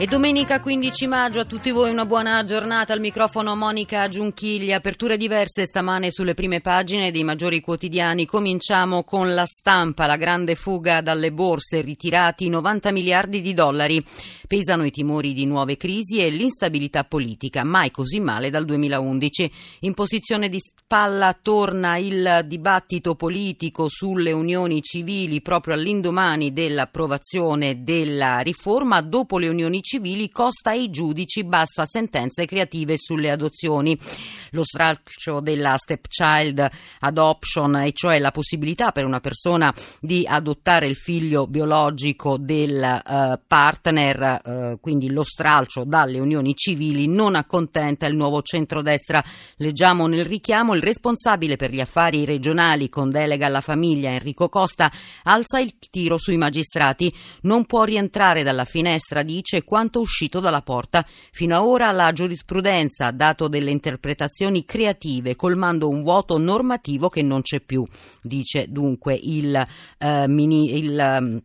E domenica 15 maggio a tutti voi una buona giornata al microfono Monica Giunchiglia. Aperture diverse stamane sulle prime pagine dei maggiori quotidiani. Cominciamo con la stampa, la grande fuga dalle borse, ritirati 90 miliardi di dollari. Pesano i timori di nuove crisi e l'instabilità politica, mai così male dal 2011. In posizione di spalla torna il dibattito politico sulle unioni civili proprio all'indomani dell'approvazione della riforma. Dopo le unioni civili costa ai giudici, basta sentenze creative sulle adozioni. Lo stralcio della stepchild adoption, e cioè la possibilità per una persona di adottare il figlio biologico del eh, partner, eh, quindi lo stralcio dalle unioni civili, non accontenta il nuovo centrodestra. Leggiamo nel richiamo il responsabile per gli affari regionali con delega alla famiglia Enrico Costa alza il tiro sui magistrati. Non può rientrare dalla finestra, dice, quanto uscito dalla porta. Fino ad ora la giurisprudenza ha dato delle interpretazioni creative, colmando un vuoto normativo che non c'è più, dice dunque il, eh, mini, il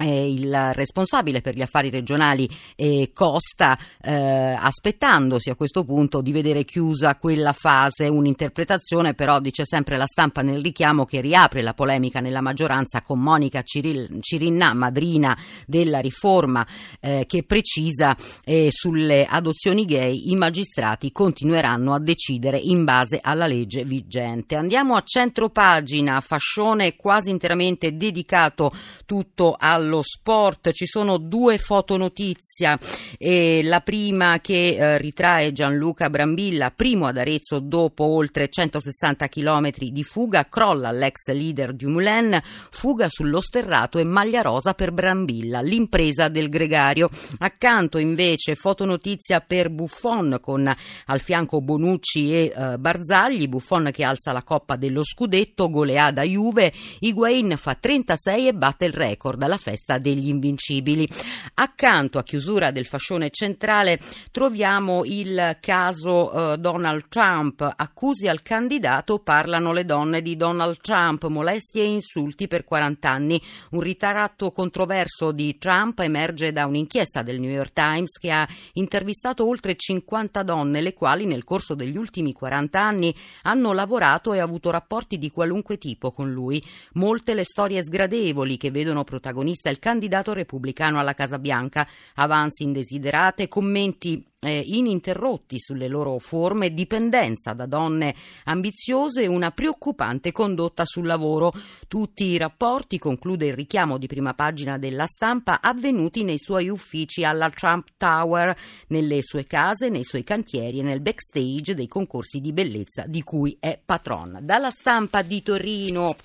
eh, il responsabile per gli affari regionali eh, Costa, eh, aspettandosi a questo punto di vedere chiusa quella fase, un'interpretazione però dice sempre la stampa nel richiamo che riapre la polemica nella maggioranza con Monica Ciril, Cirinna, madrina della riforma, eh, che precisa eh, sulle adozioni gay i magistrati continueranno a decidere in base alla legge vigente. Andiamo a centro pagina, fascione quasi interamente dedicato tutto al allo sport ci sono due fotonotizia. E la prima che eh, ritrae Gianluca Brambilla, primo ad Arezzo dopo oltre 160 km di fuga, crolla l'ex leader di Moulin, fuga sullo sterrato e maglia rosa per Brambilla, l'impresa del gregario. Accanto invece fotonotizia per Buffon con al fianco Bonucci e eh, Barzagli, Buffon che alza la coppa dello scudetto, goleada Juve, Higuain fa 36 e batte il record alla festa festa degli invincibili. Accanto a chiusura del fascione centrale troviamo il caso eh, Donald Trump. Accusi al candidato parlano le donne di Donald Trump, molestie e insulti per 40 anni. Un ritratto controverso di Trump emerge da un'inchiesta del New York Times che ha intervistato oltre 50 donne, le quali nel corso degli ultimi 40 anni hanno lavorato e avuto rapporti di qualunque tipo con lui. Molte le storie sgradevoli che vedono protagonisti intervista il candidato repubblicano alla Casa Bianca, avanzi indesiderate, commenti eh, ininterrotti sulle loro forme, dipendenza da donne ambiziose e una preoccupante condotta sul lavoro. Tutti i rapporti, conclude il richiamo di prima pagina della stampa, avvenuti nei suoi uffici alla Trump Tower, nelle sue case, nei suoi cantieri e nel backstage dei concorsi di bellezza di cui è patron. Dalla stampa di Torino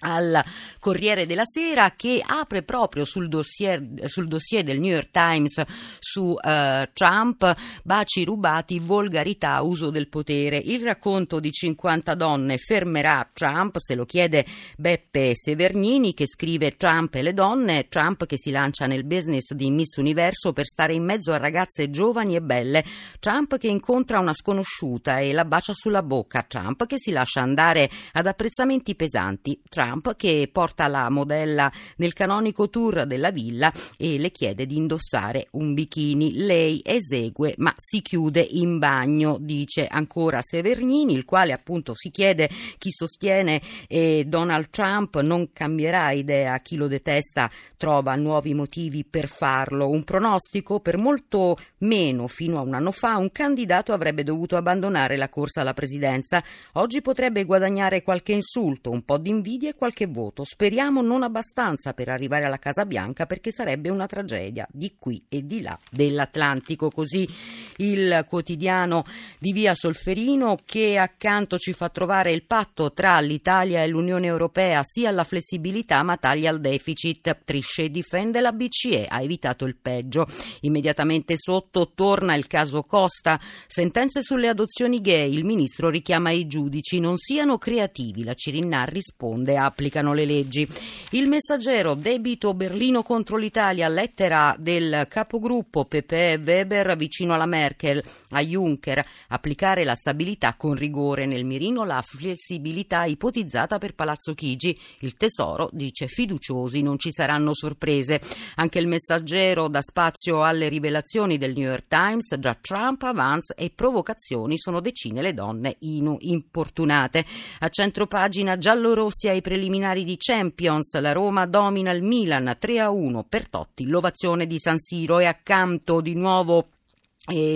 al Corriere della Sera che apre proprio sul dossier, sul dossier del New York Times su uh, Trump, baci rubati, volgarità, uso del potere. Il racconto di 50 donne fermerà Trump, se lo chiede Beppe Severnini che scrive Trump e le donne, Trump che si lancia nel business di Miss Universo per stare in mezzo a ragazze giovani e belle, Trump che incontra una sconosciuta e la bacia sulla bocca, Trump che si lascia andare ad apprezzamenti pesanti, Trump Trump che porta la modella nel canonico tour della villa e le chiede di indossare un bikini. Lei esegue ma si chiude in bagno, dice ancora Severnini, il quale appunto si chiede chi sostiene eh, Donald Trump non cambierà idea, chi lo detesta trova nuovi motivi per farlo. Un pronostico per molto meno fino a un anno fa un candidato avrebbe dovuto abbandonare la corsa alla presidenza. Oggi potrebbe guadagnare qualche insulto, un po' di invidia qualche voto. Speriamo non abbastanza per arrivare alla Casa Bianca perché sarebbe una tragedia di qui e di là dell'Atlantico. Così il quotidiano di Via Solferino che accanto ci fa trovare il patto tra l'Italia e l'Unione Europea sia alla flessibilità ma taglia al deficit. Trisce difende la BCE, ha evitato il peggio. Immediatamente sotto torna il caso Costa. Sentenze sulle adozioni gay. Il ministro richiama i giudici non siano creativi. La Cirinna risponde a applicano le leggi. Il messaggero debito Berlino contro l'Italia, lettera del capogruppo Pepe Weber vicino alla Merkel, a Juncker, applicare la stabilità con rigore nel mirino la flessibilità ipotizzata per Palazzo Chigi. Il Tesoro dice fiduciosi, non ci saranno sorprese. Anche il messaggero dà spazio alle rivelazioni del New York Times, da Trump a Vance e provocazioni sono decine le donne inu importunate. A centropagina giallorossi ai preliminari di Champions, la Roma domina il Milan 3 a 1 per Totti, l'ovazione di San Siro e accanto di nuovo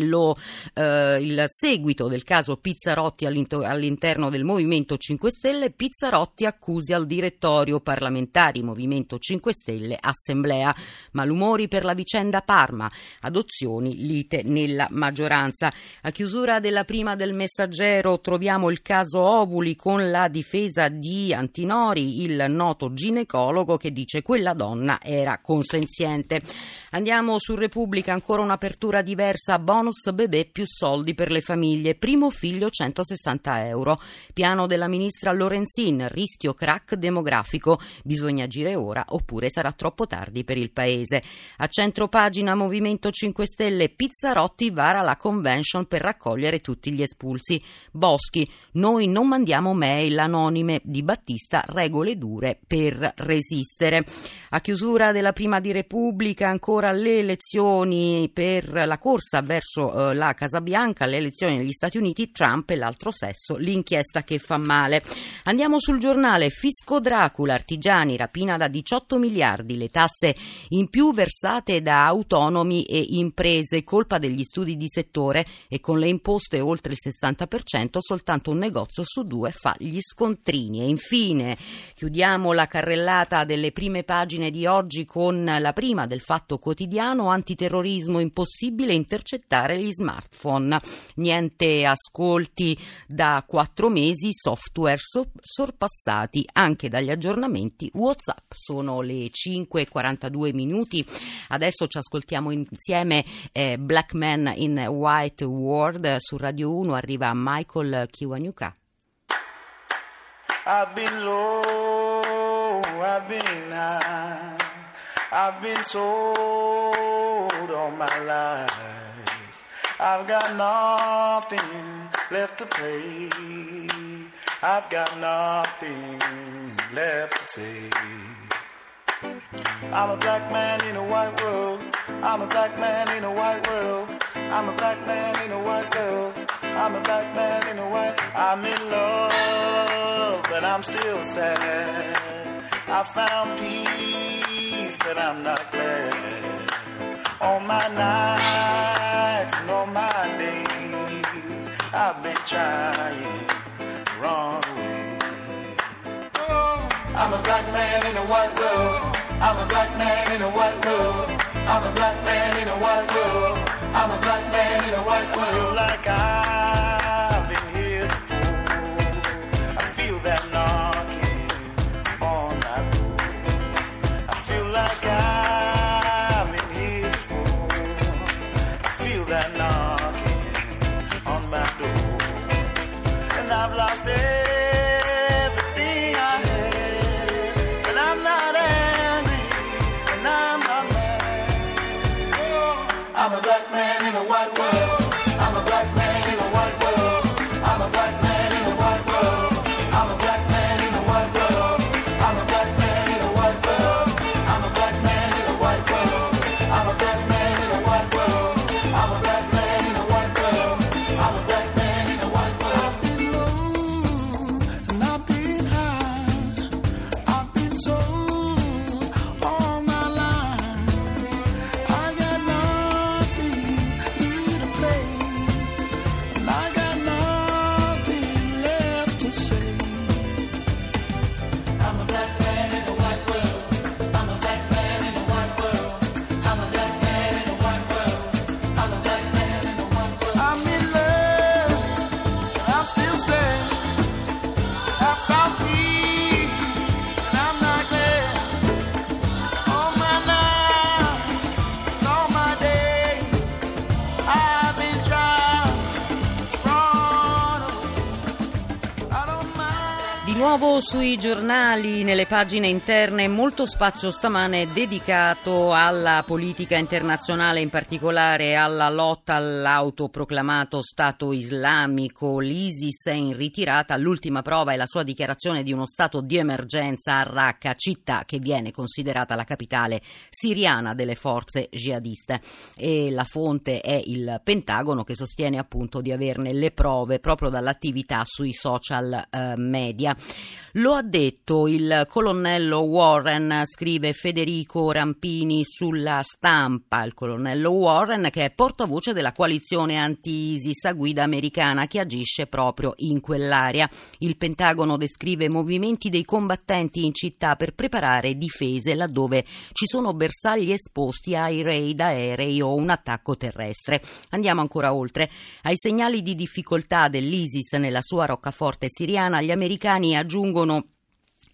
lo, eh, il seguito del caso Pizzarotti all'interno del Movimento 5 Stelle, Pizzarotti accusi al direttorio parlamentari Movimento 5 Stelle Assemblea, malumori per la vicenda Parma, adozioni, lite nella maggioranza. A chiusura della prima del messaggero troviamo il caso Ovuli con la difesa di Antinori, il noto ginecologo che dice quella donna era consenziente. Andiamo su Repubblica, ancora un'apertura diversa bonus bebè più soldi per le famiglie, primo figlio 160 euro. Piano della ministra Lorenzin, rischio crack demografico, bisogna agire ora oppure sarà troppo tardi per il paese. A centro pagina Movimento 5 Stelle, Pizzarotti vara la convention per raccogliere tutti gli espulsi. Boschi, noi non mandiamo mail anonime di Battista, regole dure per resistere. A chiusura della prima di Repubblica ancora le elezioni per la corsa verso eh, la Casa Bianca, le elezioni negli Stati Uniti, Trump e l'altro sesso, l'inchiesta che fa male. Andiamo sul giornale, fisco Dracula, artigiani, rapina da 18 miliardi, le tasse in più versate da autonomi e imprese, colpa degli studi di settore e con le imposte oltre il 60% soltanto un negozio su due fa gli scontrini. E infine chiudiamo la carrellata delle prime pagine di oggi con la prima del Fatto Quotidiano, antiterrorismo impossibile intercettare intercettare gli smartphone. Niente ascolti da quattro mesi, software so- sorpassati anche dagli aggiornamenti WhatsApp. Sono le 5.42 minuti. Adesso ci ascoltiamo insieme eh, Black Man in White World. Su Radio 1 arriva Michael Kiwanuka. I've been low, I've been high, I've been sold all my life. I've got nothing left to play. I've got nothing left to say. I'm a black man in a white world. I'm a black man in a white world. I'm a black man in a white world. I'm a black man in a white. I'm in love, but I'm still sad. I found peace, but I'm not glad. On my night I've been trying to run away. I'm a black man in a white world. I'm a black man in a white world. I'm a black man in a white world. I'm a black man in a white world. Like I've nuovo sui giornali, nelle pagine interne, molto spazio stamane dedicato alla politica internazionale, in particolare alla lotta all'autoproclamato Stato islamico. L'ISIS è in ritirata, l'ultima prova è la sua dichiarazione di uno stato di emergenza a Raqqa, città che viene considerata la capitale siriana delle forze jihadiste. E la fonte è il Pentagono che sostiene appunto di averne le prove proprio dall'attività sui social eh, media. Lo ha detto il colonnello Warren, scrive Federico Rampini sulla stampa. Il colonnello Warren che è portavoce della coalizione anti-ISIS a guida americana che agisce proprio in quell'area. Il Pentagono descrive movimenti dei combattenti in città per preparare difese laddove ci sono bersagli esposti ai raid aerei o un attacco terrestre. Andiamo ancora oltre. Ai segnali di difficoltà dell'ISIS nella sua roccaforte siriana, gli americani aggiungono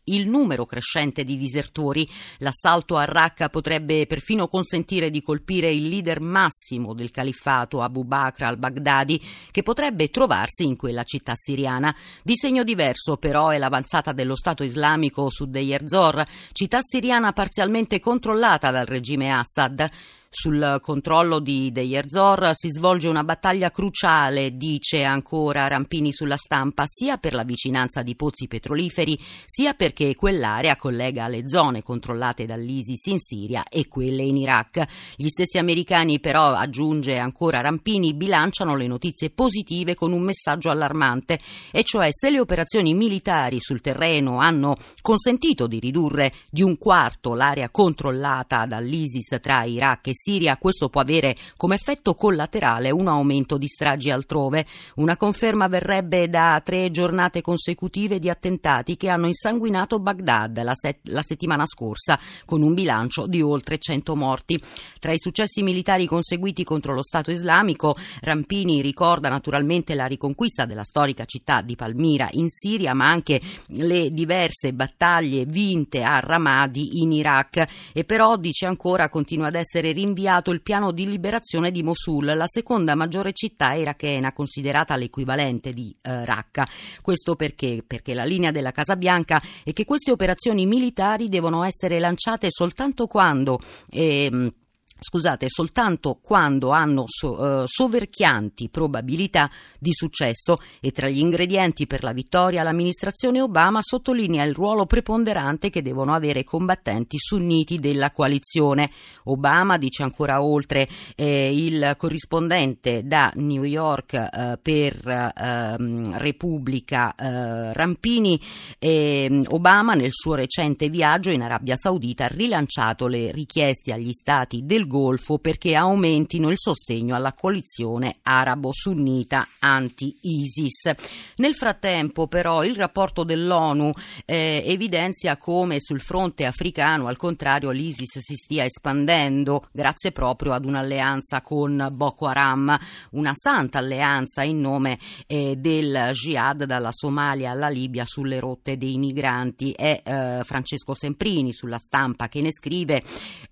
il numero crescente di disertori. L'assalto a Raqqa potrebbe perfino consentire di colpire il leader massimo del califfato Abu Bakr al-Baghdadi, che potrebbe trovarsi in quella città siriana. Di segno diverso però è l'avanzata dello Stato islamico su Deir Zor, città siriana parzialmente controllata dal regime Assad. Sul controllo di Deir Zor si svolge una battaglia cruciale, dice ancora Rampini sulla stampa, sia per la vicinanza di pozzi petroliferi, sia perché quell'area collega le zone controllate dall'ISIS in Siria e quelle in Iraq. Gli stessi americani però, aggiunge ancora Rampini, bilanciano le notizie positive con un messaggio allarmante, e cioè se le operazioni militari sul terreno hanno consentito di ridurre di un quarto l'area controllata dall'ISIS tra Iraq e Siria, questo può avere come effetto collaterale un aumento di stragi altrove. Una conferma verrebbe da tre giornate consecutive di attentati che hanno insanguinato Baghdad la, set- la settimana scorsa, con un bilancio di oltre 100 morti. Tra i successi militari conseguiti contro lo Stato islamico, Rampini ricorda naturalmente la riconquista della storica città di Palmira in Siria, ma anche le diverse battaglie vinte a Ramadi in Iraq. E però, dice ancora, continua ad essere rinviato inviato il piano di liberazione di Mosul, la seconda maggiore città irachena considerata l'equivalente di eh, Raqqa. Questo perché? Perché la linea della Casa Bianca è che queste operazioni militari devono essere lanciate soltanto quando eh, scusate, soltanto quando hanno so, eh, soverchianti probabilità di successo e tra gli ingredienti per la vittoria l'amministrazione Obama sottolinea il ruolo preponderante che devono avere i combattenti sunniti della coalizione. Obama dice ancora oltre eh, il corrispondente da New York eh, per ehm, Repubblica eh, Rampini, ehm, Obama nel suo recente viaggio in Arabia Saudita ha rilanciato le richieste agli stati del Golfo perché aumentino il sostegno alla coalizione arabo-sunnita anti-ISIS. Nel frattempo, però, il rapporto dell'ONU eh, evidenzia come sul fronte africano, al contrario, l'ISIS si stia espandendo grazie proprio ad un'alleanza con Boko Haram, una santa alleanza in nome eh, del jihad dalla Somalia alla Libia sulle rotte dei migranti. È eh, Francesco Semprini sulla stampa che ne scrive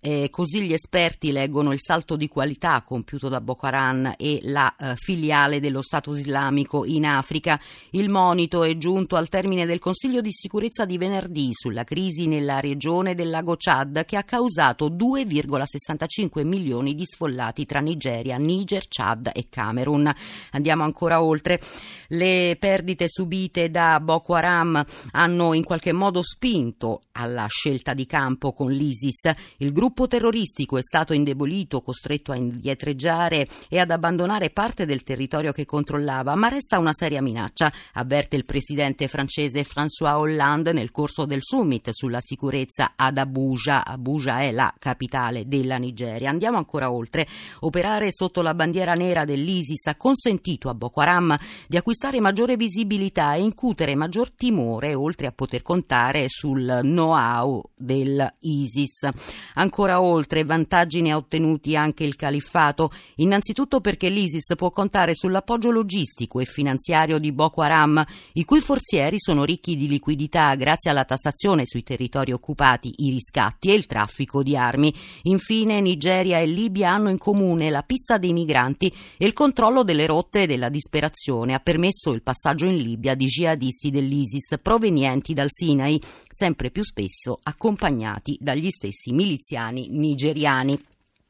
eh, così gli esperti esperti leggono il salto di qualità compiuto da Boko Haram e la eh, filiale dello Stato islamico in Africa. Il monito è giunto al termine del Consiglio di sicurezza di venerdì sulla crisi nella regione del lago Chad che ha causato 2,65 milioni di sfollati tra Nigeria, Niger, Chad e Camerun. Andiamo ancora oltre. Le perdite subite da Boko Haram hanno in qualche modo spinto alla scelta di campo con l'ISIS. Il gruppo terroristico è stato indebolito, costretto a indietreggiare e ad abbandonare parte del territorio che controllava, ma resta una seria minaccia, avverte il presidente francese François Hollande nel corso del summit sulla sicurezza ad Abuja. Abuja è la capitale della Nigeria. Andiamo ancora oltre. Operare sotto la bandiera nera dell'ISIS ha consentito a Boko Haram di acquistare maggiore visibilità e incutere maggior timore, oltre a poter contare sul know-how dell'ISIS. Ancora oltre, vantaggi ne ha ottenuti anche il califfato, innanzitutto perché l'ISIS può contare sull'appoggio logistico e finanziario di Boko Haram, i cui forzieri sono ricchi di liquidità grazie alla tassazione sui territori occupati, i riscatti e il traffico di armi. Infine Nigeria e Libia hanno in comune la pista dei migranti e il controllo delle rotte della disperazione ha permesso il passaggio in Libia di jihadisti dell'ISIS provenienti dal Sinai, sempre più spesso accompagnati dagli stessi miliziani nigeriani.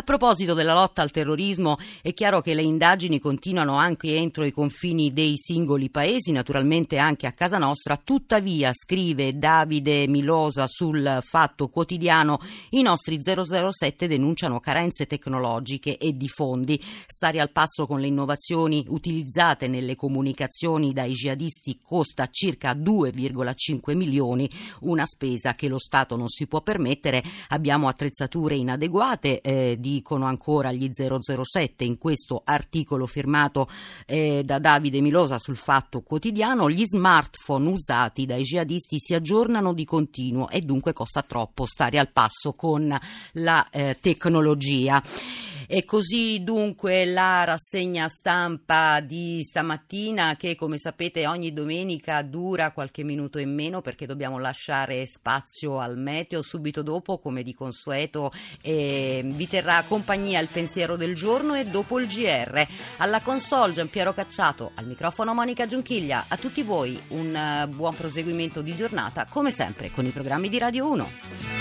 A proposito della lotta al terrorismo, è chiaro che le indagini continuano anche entro i confini dei singoli paesi, naturalmente anche a casa nostra. Tuttavia, scrive Davide Milosa sul Fatto Quotidiano, i nostri 007 denunciano carenze tecnologiche e di fondi. Stare al passo con le innovazioni utilizzate nelle comunicazioni dai jihadisti costa circa 2,5 milioni, una spesa che lo Stato non si può permettere. Abbiamo attrezzature inadeguate eh, di dicono ancora gli 007 in questo articolo firmato eh, da Davide Milosa sul Fatto Quotidiano, gli smartphone usati dai jihadisti si aggiornano di continuo e dunque costa troppo stare al passo con la eh, tecnologia. E così dunque la rassegna stampa di stamattina che come sapete ogni domenica dura qualche minuto in meno perché dobbiamo lasciare spazio al meteo. Subito dopo, come di consueto, eh, vi terrà compagnia il pensiero del giorno e dopo il GR. Alla console Giampiero Cacciato, al microfono Monica Giunchiglia. A tutti voi un uh, buon proseguimento di giornata, come sempre con i programmi di Radio 1.